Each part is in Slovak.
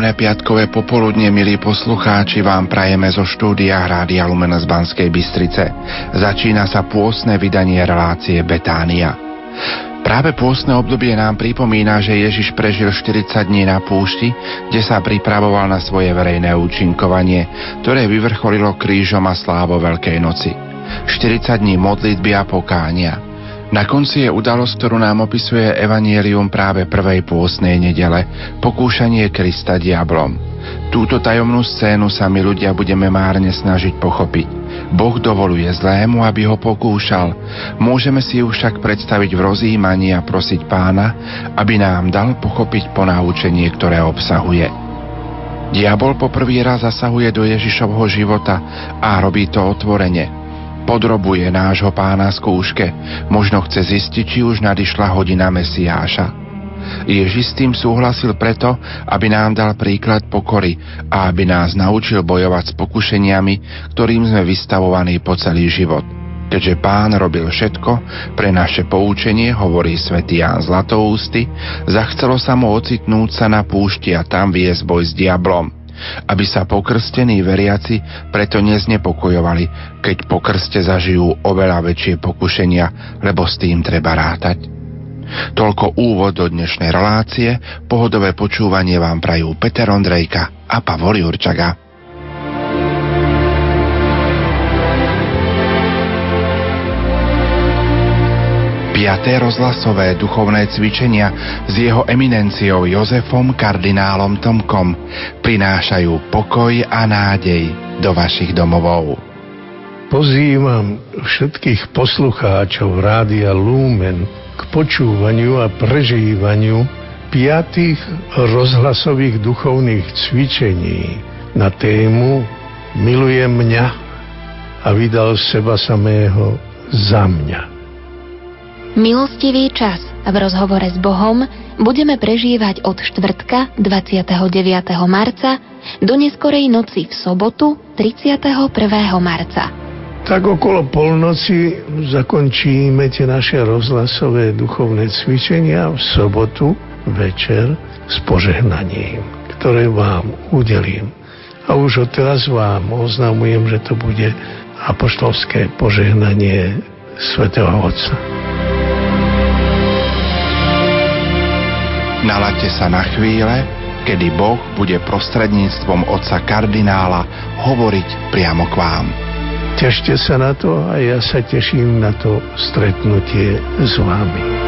Príjemné piatkové popoludne, milí poslucháči, vám prajeme zo štúdia Rádia Lumena z Banskej Bystrice. Začína sa pôstne vydanie relácie Betánia. Práve pôstne obdobie nám pripomína, že Ježiš prežil 40 dní na púšti, kde sa pripravoval na svoje verejné účinkovanie, ktoré vyvrcholilo krížom a slávo Veľkej noci. 40 dní modlitby a pokánia – na konci je udalosť, ktorú nám opisuje Evangelium práve prvej pôstnej nedele, pokúšanie Krista diablom. Túto tajomnú scénu sa my ľudia budeme márne snažiť pochopiť. Boh dovoluje zlému, aby ho pokúšal. Môžeme si ju však predstaviť v rozjímaní a prosiť pána, aby nám dal pochopiť ponaučenie, ktoré obsahuje. Diabol poprvý raz zasahuje do Ježišovho života a robí to otvorene – podrobuje nášho pána skúške. Možno chce zistiť, či už nadišla hodina Mesiáša. Ježiš s tým súhlasil preto, aby nám dal príklad pokory a aby nás naučil bojovať s pokušeniami, ktorým sme vystavovaní po celý život. Keďže pán robil všetko pre naše poučenie, hovorí svätý Ján Zlatoústy, zachcelo sa mu ocitnúť sa na púšti a tam viesť boj s diablom – aby sa pokrstení veriaci preto neznepokojovali, keď po krste zažijú oveľa väčšie pokušenia, lebo s tým treba rátať. Toľko úvod do dnešnej relácie, pohodové počúvanie vám prajú Peter Ondrejka a Pavol Jurčaga. Piaté rozhlasové duchovné cvičenia s jeho eminenciou Jozefom kardinálom Tomkom prinášajú pokoj a nádej do vašich domovov. Pozývam všetkých poslucháčov Rádia Lumen k počúvaniu a prežívaniu piatých rozhlasových duchovných cvičení na tému Milujem mňa a vydal seba samého za mňa. Milostivý čas v rozhovore s Bohom budeme prežívať od štvrtka 29. marca do neskorej noci v sobotu 31. marca. Tak okolo polnoci zakončíme tie naše rozhlasové duchovné cvičenia v sobotu večer s požehnaním, ktoré vám udelím. A už od teraz vám oznamujem, že to bude apoštolské požehnanie svätého Otca. Nalaďte sa na chvíle, kedy Boh bude prostredníctvom otca kardinála hovoriť priamo k vám. Tešte sa na to a ja sa teším na to stretnutie s vami.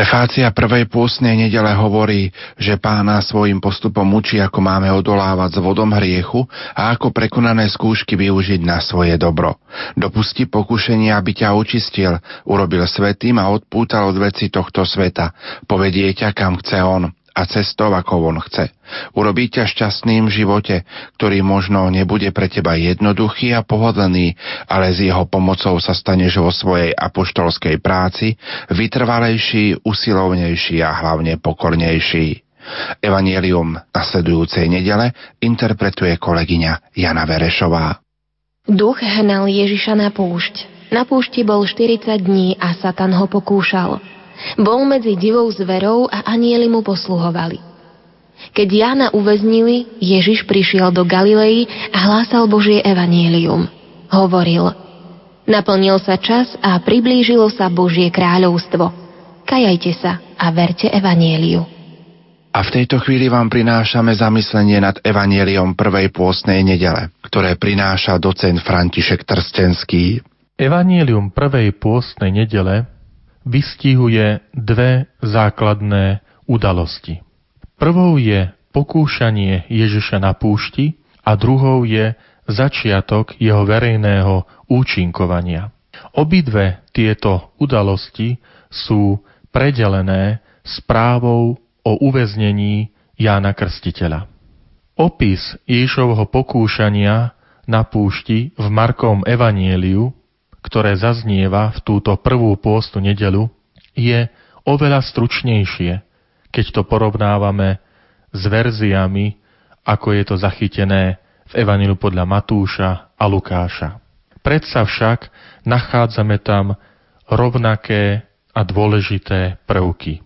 Prefácia prvej pôstnej nedele hovorí, že pána svojim postupom učí, ako máme odolávať s vodom hriechu a ako prekonané skúšky využiť na svoje dobro. Dopusti pokušenie, aby ťa očistil, urobil svetým a odpútal od veci tohto sveta. Povedie ťa, kam chce on a cestou, ako on chce. Urobí ťa šťastným v živote, ktorý možno nebude pre teba jednoduchý a pohodlný, ale s jeho pomocou sa staneš vo svojej apoštolskej práci vytrvalejší, usilovnejší a hlavne pokornejší. Evangelium nasledujúcej nedele interpretuje kolegyňa Jana Verešová. Duch hnal Ježiša na púšť. Na púšti bol 40 dní a Satan ho pokúšal. Bol medzi divou zverou a anieli mu posluhovali. Keď Jána uväznili, Ježiš prišiel do Galilei a hlásal Božie evanielium. Hovoril, naplnil sa čas a priblížilo sa Božie kráľovstvo. Kajajte sa a verte evanieliu. A v tejto chvíli vám prinášame zamyslenie nad evanieliom prvej pôstnej nedele, ktoré prináša docent František Trstenský. Evanielium prvej pôstnej nedele vystihuje dve základné udalosti. Prvou je pokúšanie Ježiša na púšti a druhou je začiatok jeho verejného účinkovania. Obidve tieto udalosti sú predelené správou o uväznení Jána Krstiteľa. Opis Ježišovho pokúšania na púšti v Markovom evanieliu ktoré zaznieva v túto prvú pôstu nedelu, je oveľa stručnejšie, keď to porovnávame s verziami, ako je to zachytené v Evanilu podľa Matúša a Lukáša. Predsa však nachádzame tam rovnaké a dôležité prvky.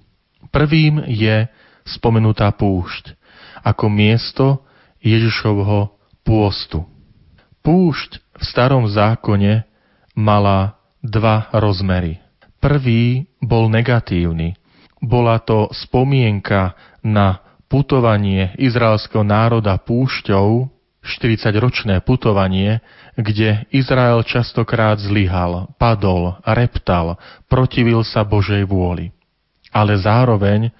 Prvým je spomenutá púšť ako miesto Ježišovho pôstu. Púšť v starom zákone mala dva rozmery. Prvý bol negatívny. Bola to spomienka na putovanie izraelského národa púšťou, 40-ročné putovanie, kde Izrael častokrát zlyhal, padol, reptal, protivil sa Božej vôli. Ale zároveň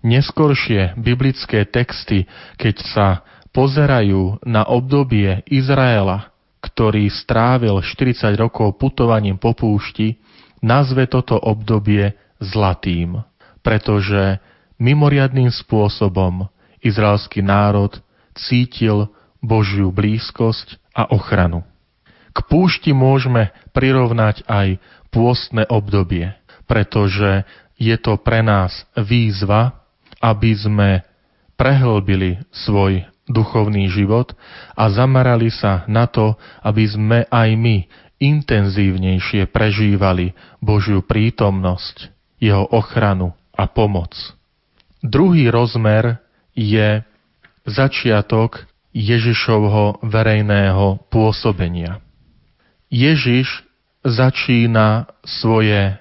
neskoršie biblické texty, keď sa pozerajú na obdobie Izraela, ktorý strávil 40 rokov putovaním po púšti, nazve toto obdobie zlatým, pretože mimoriadným spôsobom izraelský národ cítil Božiu blízkosť a ochranu. K púšti môžeme prirovnať aj pôstne obdobie, pretože je to pre nás výzva, aby sme prehlbili svoj duchovný život a zamerali sa na to, aby sme aj my intenzívnejšie prežívali Božiu prítomnosť, jeho ochranu a pomoc. Druhý rozmer je začiatok Ježišovho verejného pôsobenia. Ježiš začína svoje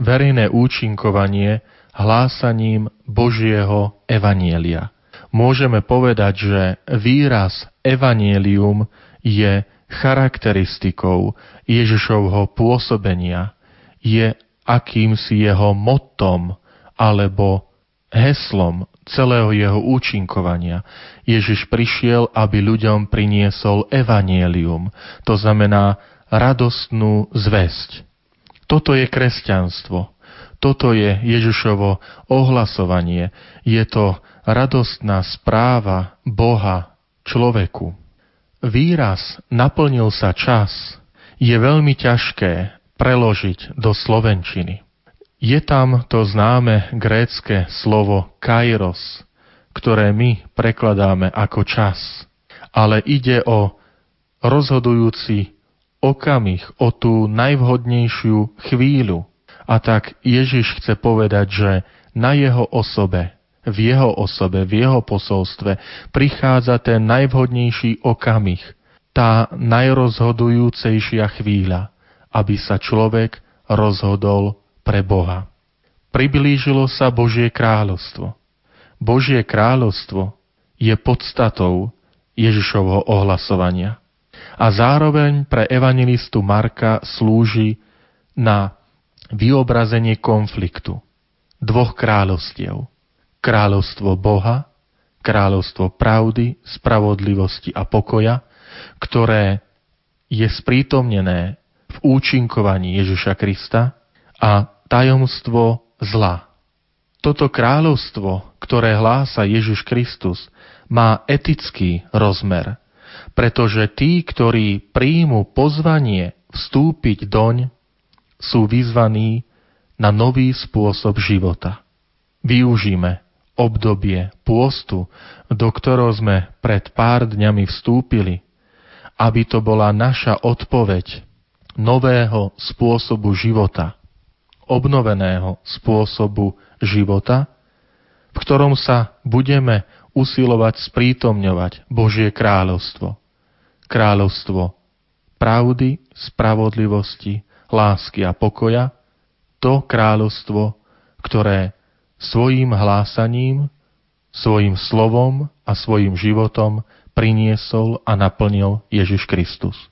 verejné účinkovanie hlásaním Božieho evanielia. Môžeme povedať, že výraz evanielium je charakteristikou Ježišovho pôsobenia, je akýmsi jeho motom alebo heslom celého jeho účinkovania. Ježiš prišiel, aby ľuďom priniesol evanielium, to znamená radostnú zväzť. Toto je kresťanstvo. Toto je Ježišovo ohlasovanie. Je to radostná správa Boha človeku výraz naplnil sa čas je veľmi ťažké preložiť do slovenčiny. Je tam to známe grécke slovo kairos, ktoré my prekladáme ako čas, ale ide o rozhodujúci okamih, o tú najvhodnejšiu chvíľu. A tak Ježiš chce povedať, že na jeho osobe v jeho osobe, v jeho posolstve prichádza ten najvhodnejší okamih, tá najrozhodujúcejšia chvíľa, aby sa človek rozhodol pre Boha. Priblížilo sa Božie kráľovstvo. Božie kráľovstvo je podstatou Ježišovho ohlasovania. A zároveň pre evangelistu Marka slúži na vyobrazenie konfliktu dvoch kráľovstiev kráľovstvo Boha, kráľovstvo pravdy, spravodlivosti a pokoja, ktoré je sprítomnené v účinkovaní Ježiša Krista a tajomstvo zla. Toto kráľovstvo, ktoré hlása Ježiš Kristus, má etický rozmer, pretože tí, ktorí príjmu pozvanie vstúpiť doň, sú vyzvaní na nový spôsob života. Využíme obdobie pôstu, do ktorého sme pred pár dňami vstúpili, aby to bola naša odpoveď nového spôsobu života, obnoveného spôsobu života, v ktorom sa budeme usilovať sprítomňovať Božie kráľovstvo. Kráľovstvo pravdy, spravodlivosti, lásky a pokoja, to kráľovstvo, ktoré svojím hlásaním, svojim slovom a svojim životom priniesol a naplnil Ježiš Kristus.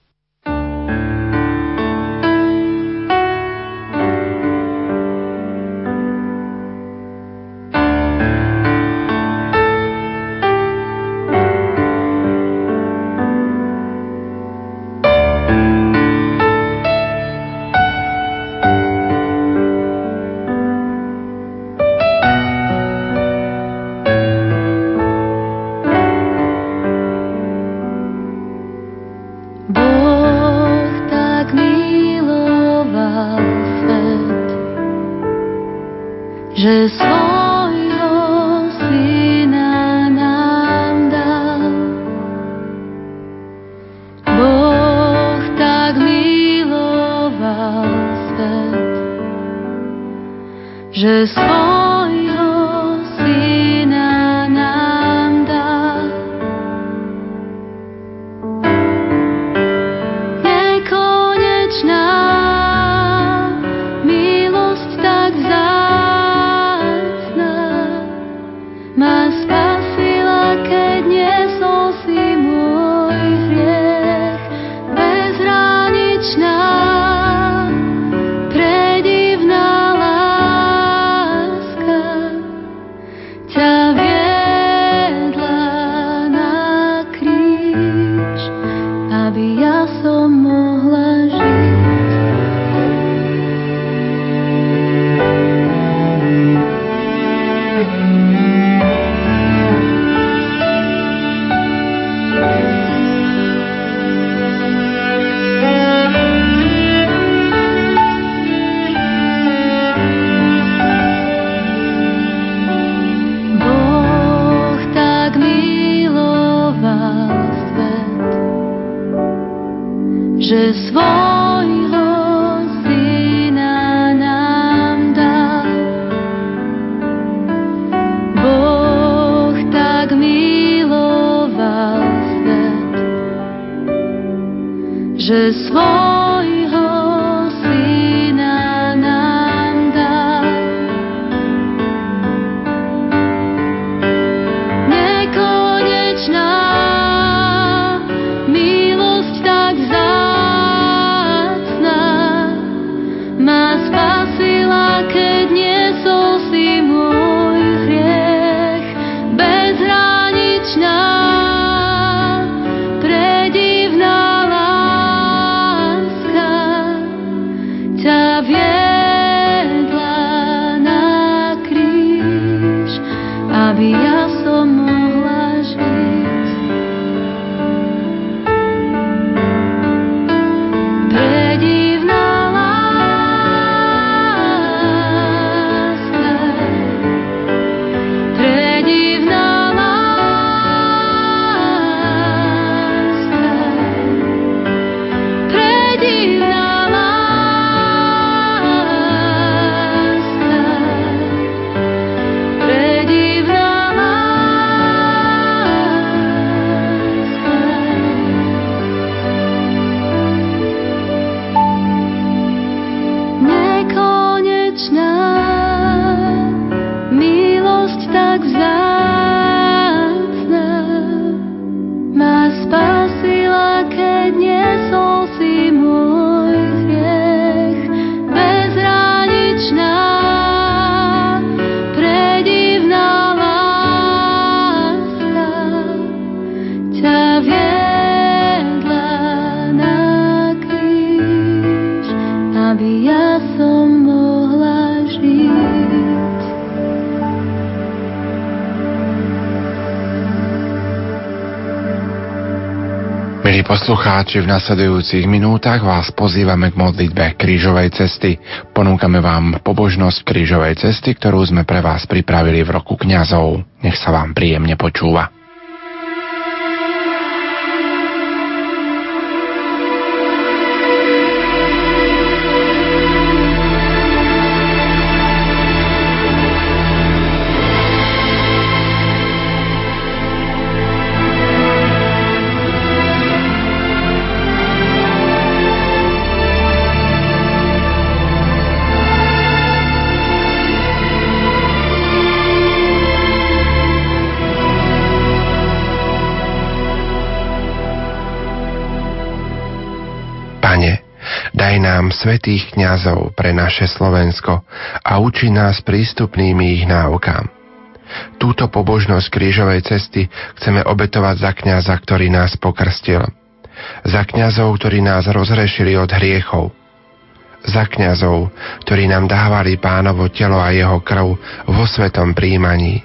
Thank you. Poslucháči, v nasledujúcich minútach vás pozývame k modlitbe krížovej cesty. Ponúkame vám pobožnosť krížovej cesty, ktorú sme pre vás pripravili v roku kňazov. Nech sa vám príjemne počúva. Svetých kňazov pre naše Slovensko a učí nás prístupnými ich náukám. Túto pobožnosť krížovej cesty chceme obetovať za kňaza, ktorý nás pokrstil. Za kňazov, ktorí nás rozrešili od hriechov. Za kňazov, ktorí nám dávali pánovo telo a jeho krv vo svetom príjmaní.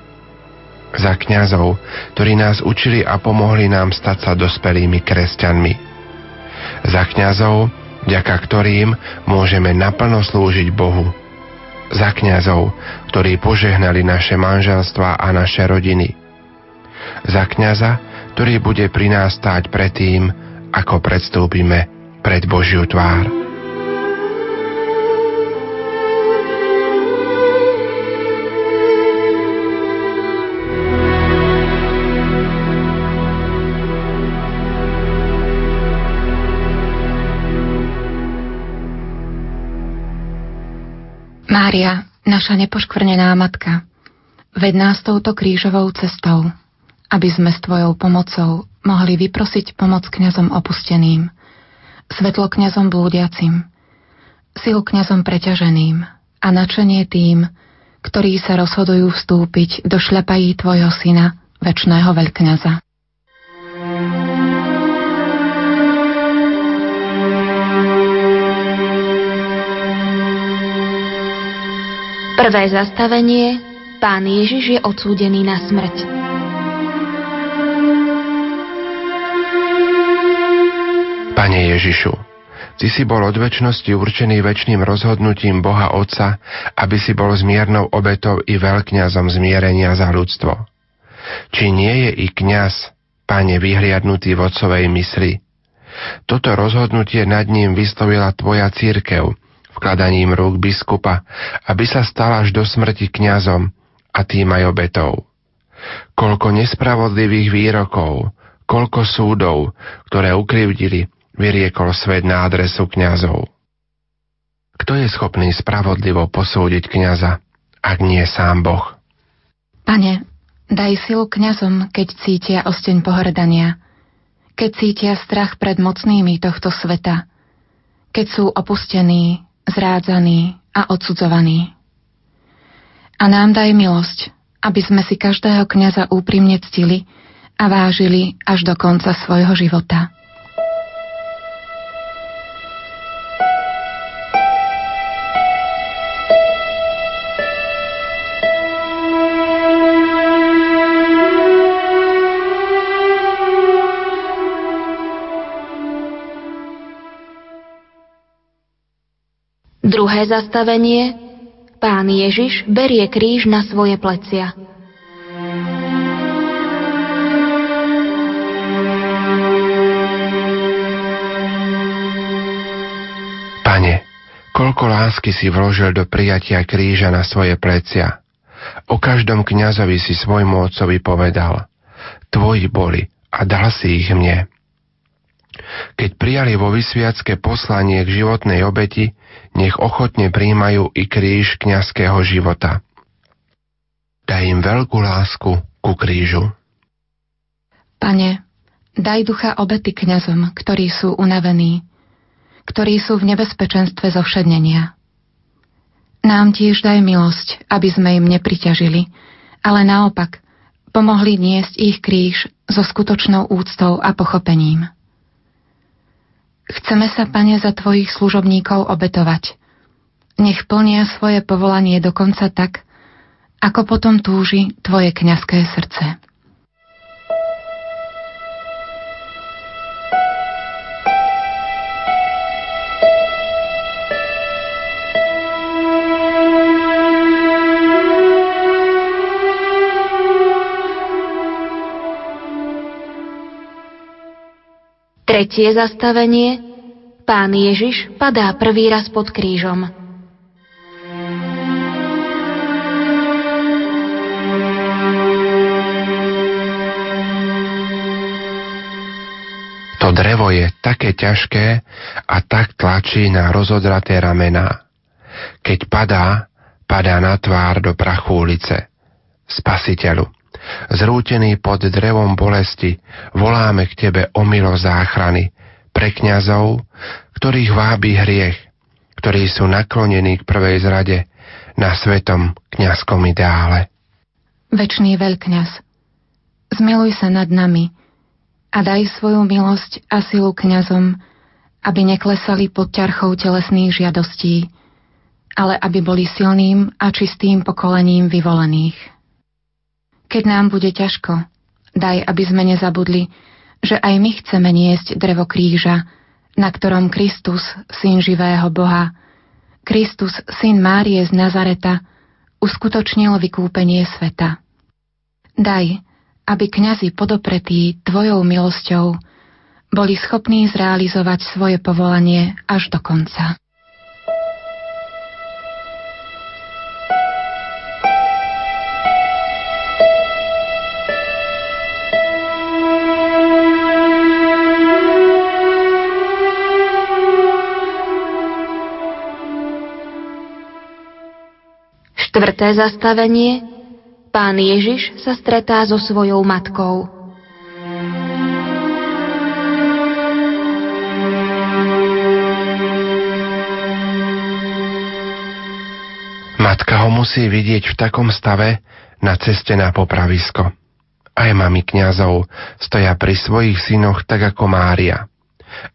Za kňazov, ktorí nás učili a pomohli nám stať sa dospelými kresťanmi. Za kňazov, vďaka ktorým môžeme naplno slúžiť Bohu. Za kňazov, ktorí požehnali naše manželstva a naše rodiny. Za kňaza, ktorý bude pri nás stáť predtým, ako predstúpime pred Božiu tvár. Mária, naša nepoškvrnená matka, ved nás touto krížovou cestou, aby sme s Tvojou pomocou mohli vyprosiť pomoc kňazom opusteným, svetlo kňazom blúdiacim, sil kňazom preťaženým a načenie tým, ktorí sa rozhodujú vstúpiť do šľapají Tvojho syna, väčšného veľkňaza. Prvé zastavenie Pán Ježiš je odsúdený na smrť. Pane Ježišu, Ty si bol od väčšnosti určený väčšným rozhodnutím Boha Otca, aby si bol zmiernou obetou i veľkňazom zmierenia za ľudstvo. Či nie je i kňaz, Pane, vyhliadnutý v Otcovej mysli? Toto rozhodnutie nad ním vyslovila tvoja církev, vkladaním rúk biskupa, aby sa stal až do smrti kňazom a tým aj obetou. Koľko nespravodlivých výrokov, koľko súdov, ktoré ukrivdili, vyriekol svet na adresu kňazov. Kto je schopný spravodlivo posúdiť kňaza, ak nie sám Boh? Pane, daj silu kňazom, keď cítia osteň pohrdania, keď cítia strach pred mocnými tohto sveta, keď sú opustení, zrádzaní a odsudzovaní. A nám daj milosť, aby sme si každého kňaza úprimne ctili a vážili až do konca svojho života. Druhé zastavenie. Pán Ježiš berie kríž na svoje plecia. Pane, koľko lásky si vložil do prijatia kríža na svoje plecia. O každom kňazovi si svojmu otcovi povedal, tvoji boli a dal si ich mne. Keď prijali vo vysviacké poslanie k životnej obeti, nech ochotne príjmajú i kríž kňazského života. Daj im veľkú lásku ku krížu. Pane, daj ducha obety kňazom, ktorí sú unavení, ktorí sú v nebezpečenstve zovšednenia. Nám tiež daj milosť, aby sme im nepriťažili, ale naopak pomohli niesť ich kríž so skutočnou úctou a pochopením. Chceme sa, Pane, za Tvojich služobníkov obetovať. Nech plnia svoje povolanie dokonca tak, ako potom túži Tvoje kňazské srdce. Tretie zastavenie. Pán Ježiš padá prvý raz pod krížom. To drevo je také ťažké a tak tlačí na rozodraté ramená. Keď padá, padá na tvár do prachu ulice. Spasiteľu, Zrútený pod drevom bolesti, voláme k Tebe o milo záchrany pre kňazov, ktorých vábi hriech, ktorí sú naklonení k prvej zrade na svetom kňazskom ideále. Večný veľkňaz, zmiluj sa nad nami a daj svoju milosť a silu kňazom, aby neklesali pod ťarchou telesných žiadostí, ale aby boli silným a čistým pokolením vyvolených. Keď nám bude ťažko, daj, aby sme nezabudli, že aj my chceme niesť drevo kríža, na ktorom Kristus, syn živého Boha, Kristus, syn Márie z Nazareta, uskutočnil vykúpenie sveta. Daj, aby kňazi podopretí Tvojou milosťou boli schopní zrealizovať svoje povolanie až do konca. Štvrté zastavenie. Pán Ježiš sa stretá so svojou matkou. Matka ho musí vidieť v takom stave na ceste na popravisko. Aj mami kňazov stoja pri svojich synoch tak ako Mária.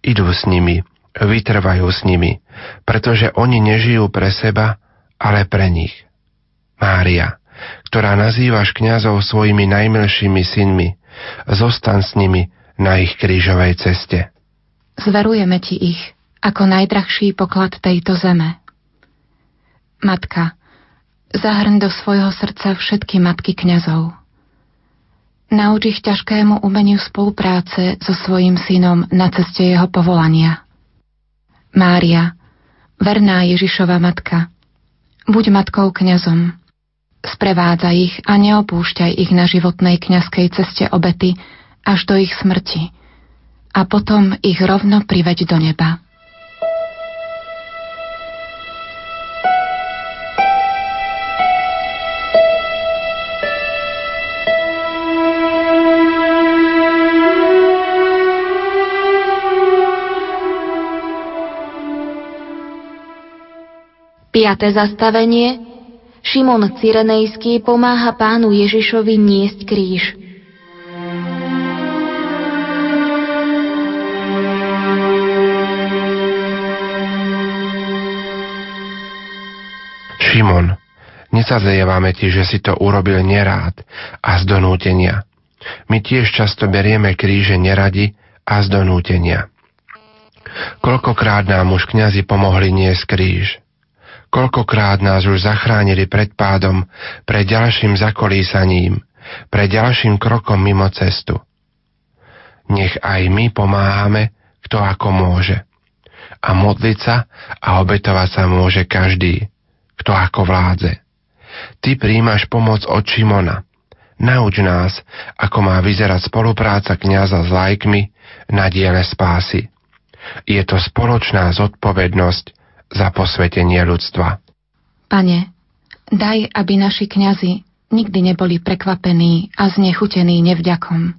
Idú s nimi, vytrvajú s nimi, pretože oni nežijú pre seba, ale pre nich. Mária, ktorá nazývaš kňazov svojimi najmilšími synmi, zostan s nimi na ich krížovej ceste. Zverujeme ti ich ako najdrahší poklad tejto zeme. Matka, zahrň do svojho srdca všetky matky kňazov. Nauč ich ťažkému umeniu spolupráce so svojím synom na ceste jeho povolania. Mária, verná Ježišova matka, buď matkou kňazom. Sprevádza ich a neopúšťaj ich na životnej kňazskej ceste obety až do ich smrti a potom ich rovno priveď do neba. Piaté zastavenie. Šimon Cyrenejský pomáha pánu Ježišovi niesť kríž. Šimon, nesadzejevame ti, že si to urobil nerád a z donútenia. My tiež často berieme kríže neradi a z donútenia. Koľkokrát nám už kňazi pomohli niesť kríž. Koľkokrát nás už zachránili pred pádom, pred ďalším zakolísaním, pred ďalším krokom mimo cestu. Nech aj my pomáhame, kto ako môže. A modliť sa a obetovať sa môže každý, kto ako vládze. Ty príjmaš pomoc od Šimona. Nauč nás, ako má vyzerať spolupráca kniaza s lajkmi na diele spásy. Je to spoločná zodpovednosť za posvetenie ľudstva. Pane, daj, aby naši kňazi nikdy neboli prekvapení a znechutení nevďakom.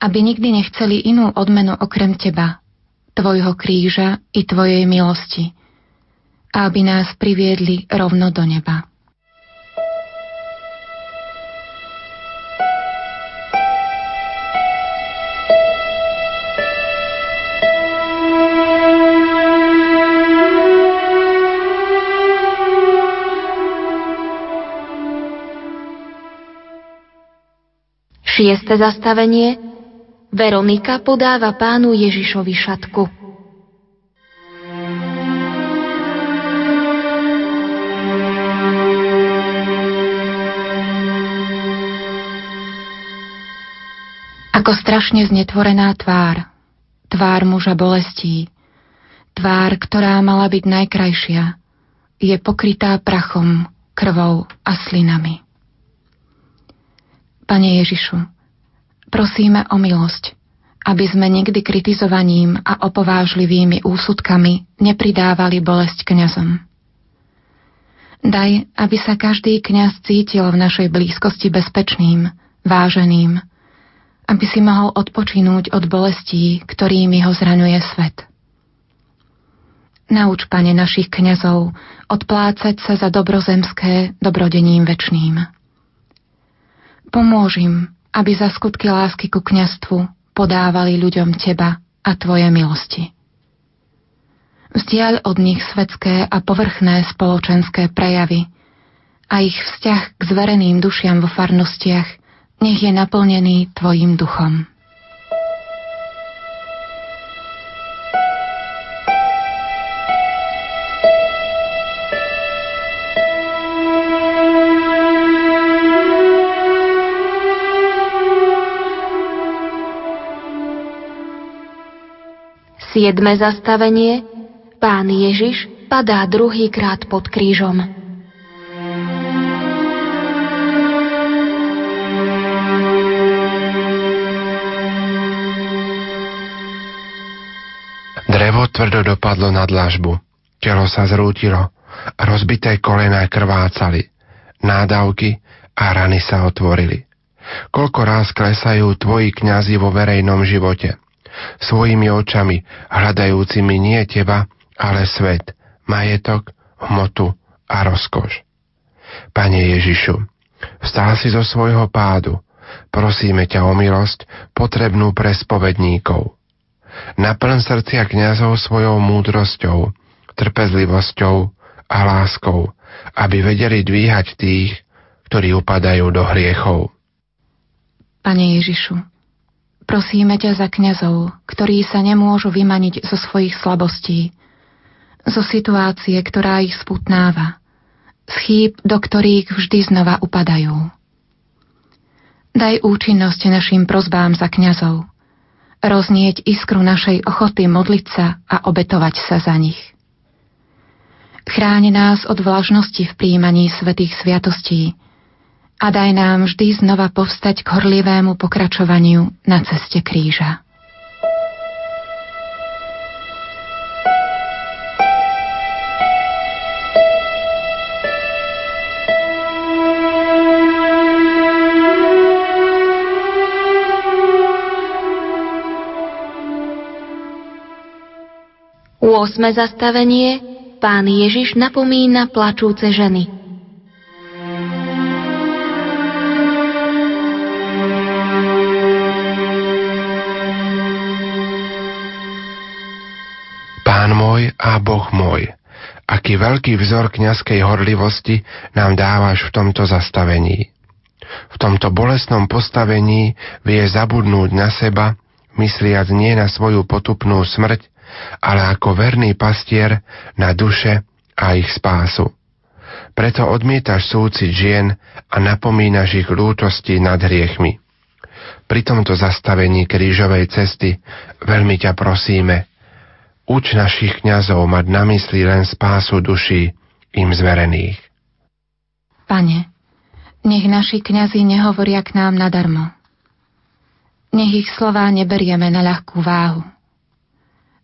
Aby nikdy nechceli inú odmenu okrem Teba, Tvojho kríža i Tvojej milosti. A aby nás priviedli rovno do neba. Šieste zastavenie. Veronika podáva pánu Ježišovi šatku. Ako strašne znetvorená tvár, tvár muža bolestí, tvár, ktorá mala byť najkrajšia, je pokrytá prachom, krvou a slinami. Pane Ježišu, prosíme o milosť, aby sme nikdy kritizovaním a opovážlivými úsudkami nepridávali bolesť kňazom. Daj, aby sa každý kňaz cítil v našej blízkosti bezpečným, váženým, aby si mohol odpočinúť od bolestí, ktorými ho zraňuje svet. Nauč, pane, našich kňazov odplácať sa za dobrozemské dobrodením večným. Pomôž im, aby za skutky lásky ku kňastvu podávali ľuďom Teba a Tvoje milosti. Vzdiaľ od nich svetské a povrchné spoločenské prejavy a ich vzťah k zvereným dušiam vo farnostiach nech je naplnený Tvojim duchom. Siedme zastavenie. Pán Ježiš padá druhýkrát pod krížom. Drevo tvrdo dopadlo na dlažbu. Telo sa zrútilo. Rozbité kolená krvácali. Nádavky a rany sa otvorili. Koľko raz klesajú tvoji kňazi vo verejnom živote – svojimi očami, hľadajúcimi nie teba, ale svet, majetok, hmotu a rozkoš. Pane Ježišu, vstal si zo svojho pádu, prosíme ťa o milosť, potrebnú pre spovedníkov. Naplň srdcia kňazov svojou múdrosťou, trpezlivosťou a láskou, aby vedeli dvíhať tých, ktorí upadajú do hriechov. Pane Ježišu, Prosíme ťa za kňazov, ktorí sa nemôžu vymaniť zo svojich slabostí, zo situácie, ktorá ich sputnáva, z chýb, do ktorých vždy znova upadajú. Daj účinnosť našim prozbám za kňazov. Roznieť iskru našej ochoty modliť sa a obetovať sa za nich. Chráň nás od vlažnosti v príjmaní svetých sviatostí a daj nám vždy znova povstať k horlivému pokračovaniu na ceste kríža. 8. zastavenie Pán Ježiš napomína plačúce ženy. A Boh môj, aký veľký vzor kňazskej horlivosti nám dávaš v tomto zastavení. V tomto bolestnom postavení vie zabudnúť na seba, mysliac nie na svoju potupnú smrť, ale ako verný pastier na duše a ich spásu. Preto odmietaš súcit žien a napomínaš ich lútosti nad hriechmi. Pri tomto zastavení krížovej cesty veľmi ťa prosíme, uč našich kňazov mať na mysli len spásu duší im zverených. Pane, nech naši kňazi nehovoria k nám nadarmo. Nech ich slová neberieme na ľahkú váhu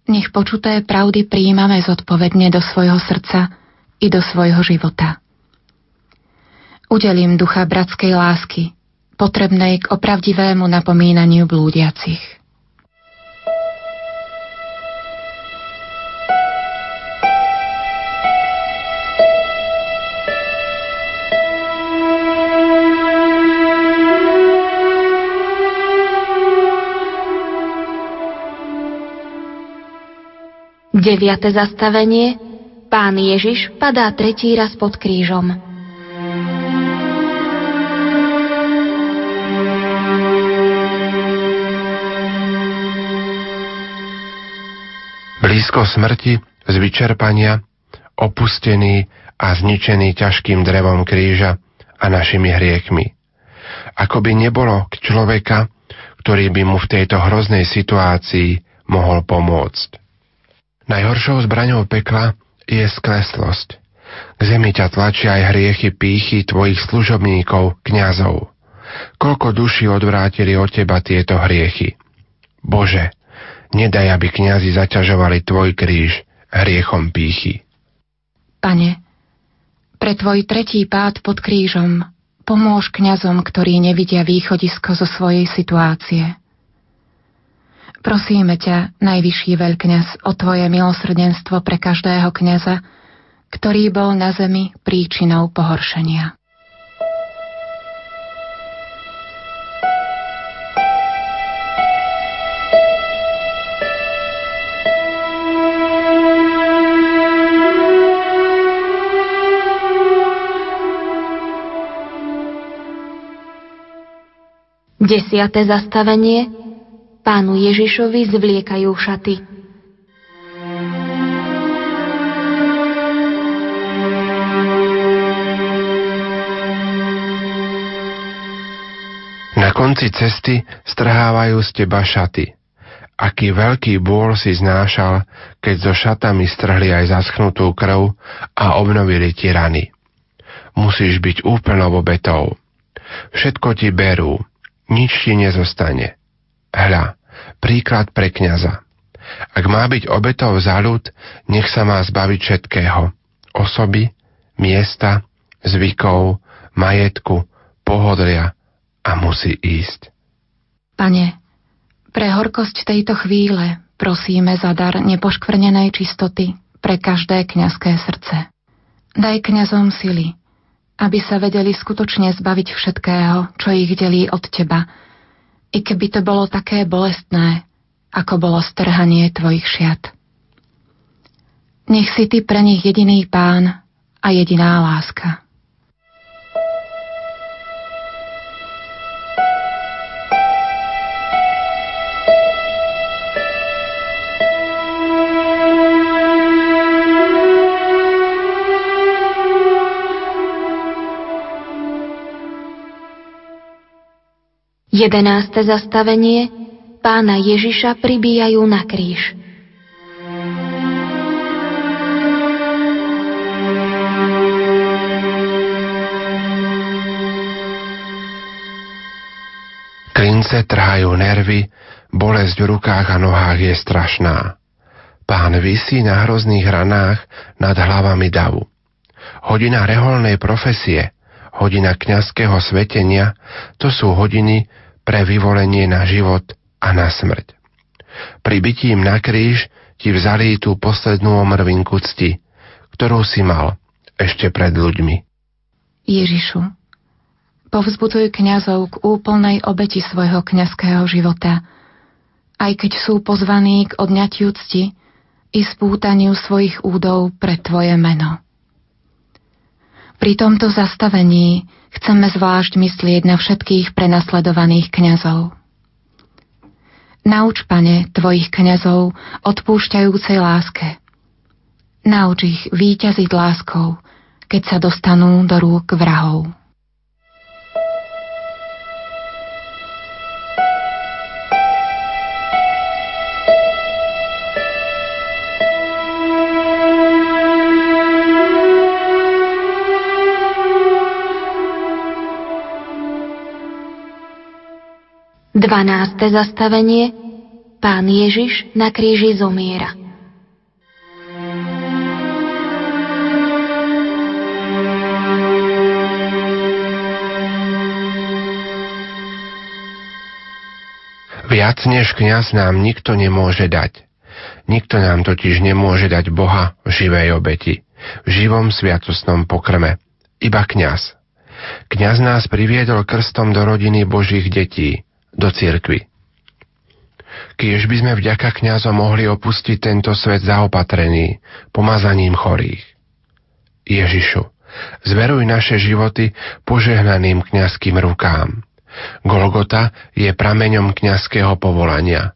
nech počuté pravdy prijímame zodpovedne do svojho srdca i do svojho života. Udelím ducha bratskej lásky, potrebnej k opravdivému napomínaniu blúdiacich. Deviate zastavenie Pán Ježiš padá tretí raz pod krížom. Blízko smrti, z vyčerpania, opustený a zničený ťažkým drevom kríža a našimi hriekmi. Ako by nebolo človeka, ktorý by mu v tejto hroznej situácii mohol pomôcť. Najhoršou zbraňou pekla je skleslosť. K zemi ťa tlačia aj hriechy pýchy tvojich služobníkov, kňazov. Koľko duší odvrátili od teba tieto hriechy. Bože, nedaj, aby kňazi zaťažovali tvoj kríž hriechom pýchy. Pane, pre tvoj tretí pád pod krížom pomôž kňazom, ktorí nevidia východisko zo svojej situácie. Prosíme ťa, najvyšší veľkňaz, o Tvoje milosrdenstvo pre každého kňaza, ktorý bol na zemi príčinou pohoršenia. Desiate zastavenie Pánu Ježišovi zvliekajú šaty. Na konci cesty strhávajú z teba šaty. Aký veľký bôl si znášal, keď so šatami strhli aj zaschnutú krv a obnovili ti rany. Musíš byť úplnou obetou. Všetko ti berú, nič ti nezostane. Hľa, príklad pre kňaza. Ak má byť obetov za ľud, nech sa má zbaviť všetkého. Osoby, miesta, zvykov, majetku, pohodlia a musí ísť. Pane, pre horkosť tejto chvíle prosíme za dar nepoškvrnenej čistoty pre každé kňazské srdce. Daj kňazom sily, aby sa vedeli skutočne zbaviť všetkého, čo ich delí od Teba, i keby to bolo také bolestné, ako bolo strhanie tvojich šiat. Nech si ty pre nich jediný pán a jediná láska. Jedenáste zastavenie Pána Ježiša pribíjajú na kríž. Klince trhajú nervy, bolesť v rukách a nohách je strašná. Pán vysí na hrozných ranách nad hlavami davu. Hodina reholnej profesie, hodina kňazského svetenia, to sú hodiny pre vyvolenie na život a na smrť. Pri bytím na kríž ti vzali tú poslednú omrvinku cti, ktorú si mal ešte pred ľuďmi. Ježišu, povzbudzuj kňazov k úplnej obeti svojho kňazského života, aj keď sú pozvaní k odňatiu cti i spútaniu svojich údov pre Tvoje meno. Pri tomto zastavení chceme zvlášť myslieť na všetkých prenasledovaných kňazov. Nauč, pane, tvojich kňazov odpúšťajúcej láske. Nauč ich výťaziť láskou, keď sa dostanú do rúk vrahov. 12. zastavenie Pán Ježiš na kríži zomiera. Viac než kňaz nám nikto nemôže dať. Nikto nám totiž nemôže dať Boha v živej obeti, v živom sviatostnom pokrme. Iba kňaz. Kňaz nás priviedol krstom do rodiny Božích detí, do cirkvy. Kiež by sme vďaka kňazom mohli opustiť tento svet zaopatrený pomazaním chorých. Ježišu, zveruj naše životy požehnaným kňazským rukám. Golgota je prameňom kňazského povolania.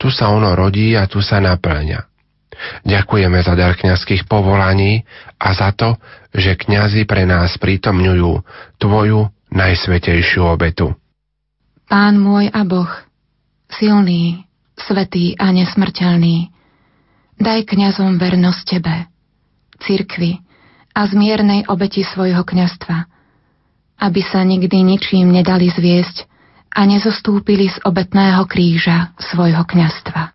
Tu sa ono rodí a tu sa naplňa. Ďakujeme za dar kňazských povolaní a za to, že kňazi pre nás prítomňujú Tvoju najsvetejšiu obetu. Pán môj a Boh, silný, svetý a nesmrteľný, daj kňazom vernosť Tebe, cirkvi a zmiernej obeti svojho kňastva, aby sa nikdy ničím nedali zviesť a nezostúpili z obetného kríža svojho kňastva.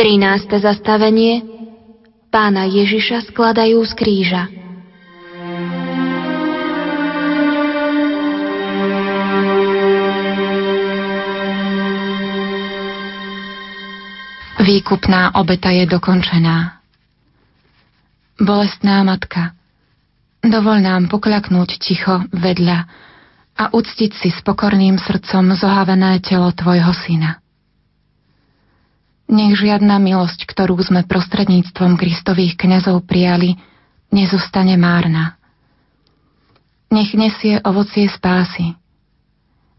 13. zastavenie Pána Ježiša skladajú z kríža. Výkupná obeta je dokončená. Bolestná matka, dovol nám pokľaknúť ticho vedľa a uctiť si s pokorným srdcom zohavené telo Tvojho syna. Nech žiadna milosť, ktorú sme prostredníctvom Kristových kňazov prijali, nezostane márna. Nech nesie ovocie spásy.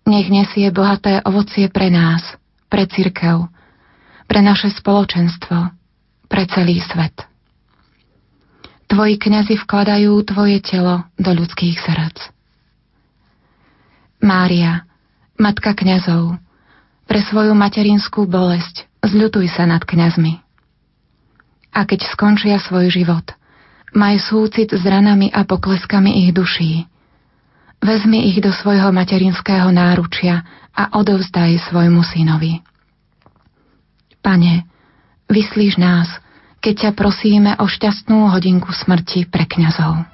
Nech nesie bohaté ovocie pre nás, pre cirkev, pre naše spoločenstvo, pre celý svet. Tvoji kňazi vkladajú tvoje telo do ľudských srdc. Mária, matka kňazov, pre svoju materinskú bolesť Zľutuj sa nad kňazmi. A keď skončia svoj život, maj súcit s ranami a pokleskami ich duší. Vezmi ich do svojho materinského náručia a odovzdaj svojmu synovi. Pane, vyslíš nás, keď ťa prosíme o šťastnú hodinku smrti pre kňazov.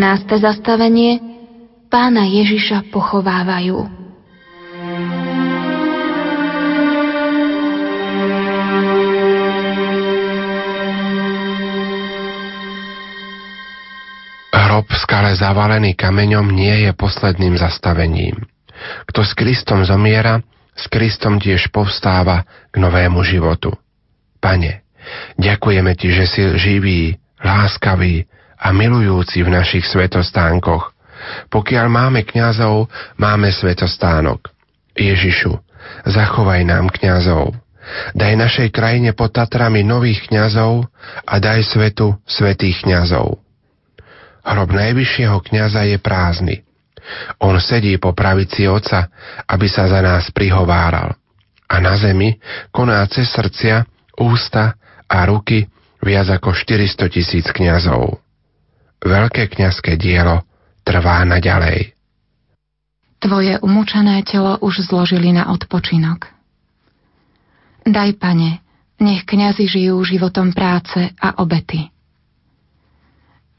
14. zastavenie Pána Ježiša pochovávajú. Hrob v skale zavalený kameňom nie je posledným zastavením. Kto s Kristom zomiera, s Kristom tiež povstáva k novému životu. Pane, ďakujeme Ti, že si živý, láskavý a milujúci v našich svetostánkoch. Pokiaľ máme kňazov, máme svetostánok. Ježišu, zachovaj nám kňazov. Daj našej krajine pod Tatrami nových kňazov a daj svetu svetých kňazov. Hrob najvyššieho kňaza je prázdny. On sedí po pravici oca, aby sa za nás prihováral. A na zemi koná cez srdcia, ústa a ruky viac ako 400 tisíc kňazov. Veľké kňazské dielo trvá naďalej. Tvoje umúčané telo už zložili na odpočinok. Daj, pane, nech kňazi žijú životom práce a obety.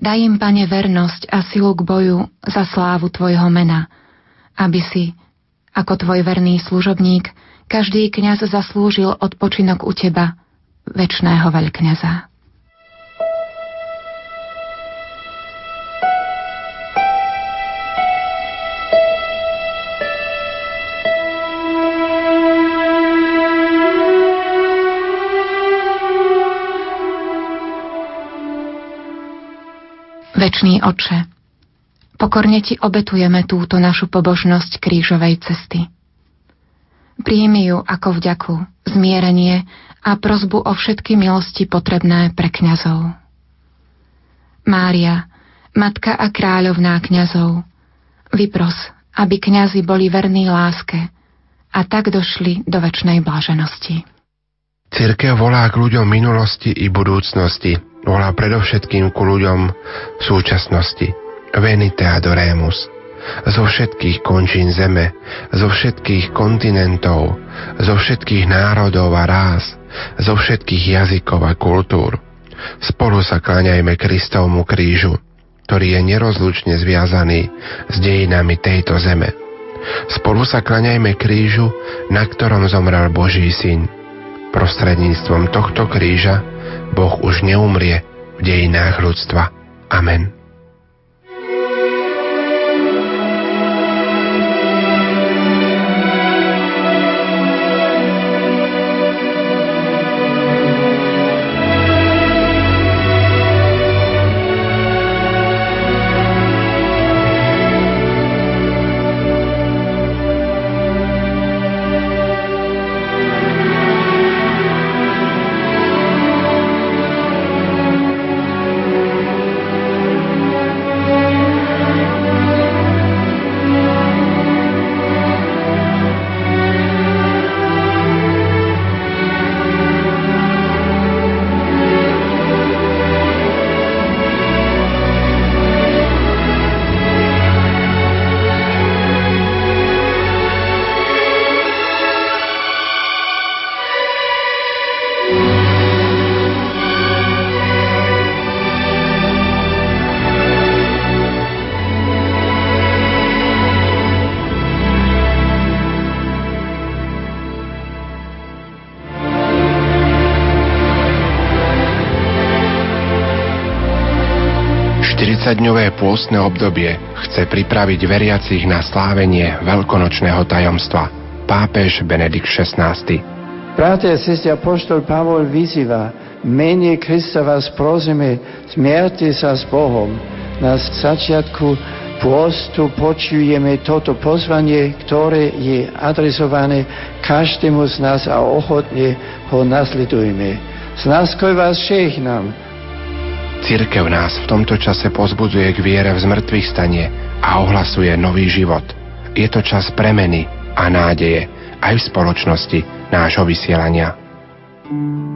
Daj im, pane, vernosť a silu k boju za slávu Tvojho mena, aby si, ako Tvoj verný služobník, každý kňaz zaslúžil odpočinok u Teba, väčšného veľkňaza. Večný oče, pokorne ti obetujeme túto našu pobožnosť krížovej cesty. Príjmi ju ako vďaku, zmierenie a prozbu o všetky milosti potrebné pre kňazov. Mária, matka a kráľovná kňazov, vypros, aby kňazi boli verní láske a tak došli do väčšnej bláženosti. Cirkev volá k ľuďom minulosti i budúcnosti, volá predovšetkým ku ľuďom v súčasnosti. Venite adoremus. Zo všetkých končín zeme, zo všetkých kontinentov, zo všetkých národov a rás, zo všetkých jazykov a kultúr. Spolu sa kláňajme Kristovmu krížu, ktorý je nerozlučne zviazaný s dejinami tejto zeme. Spolu sa klaňajme krížu, na ktorom zomrel Boží syn. Prostredníctvom tohto kríža Boh už neumrie v dejinách ľudstva. Amen. Pôstne obdobie chce pripraviť veriacich na slávenie veľkonočného tajomstva. Pápež Benedikt XVI. Bratia a sestri, apoštol Pavol vyzýva, mene Krista vás prosíme, smerte sa s Bohom. Na začiatku pôstu počujeme toto pozvanie, ktoré je adresované každému z nás a ochotne ho nasledujeme. S nás vás všech nám, Cirkev nás v tomto čase pozbudzuje k viere v zmrtvých stanie a ohlasuje nový život. Je to čas premeny a nádeje aj v spoločnosti nášho vysielania. thank you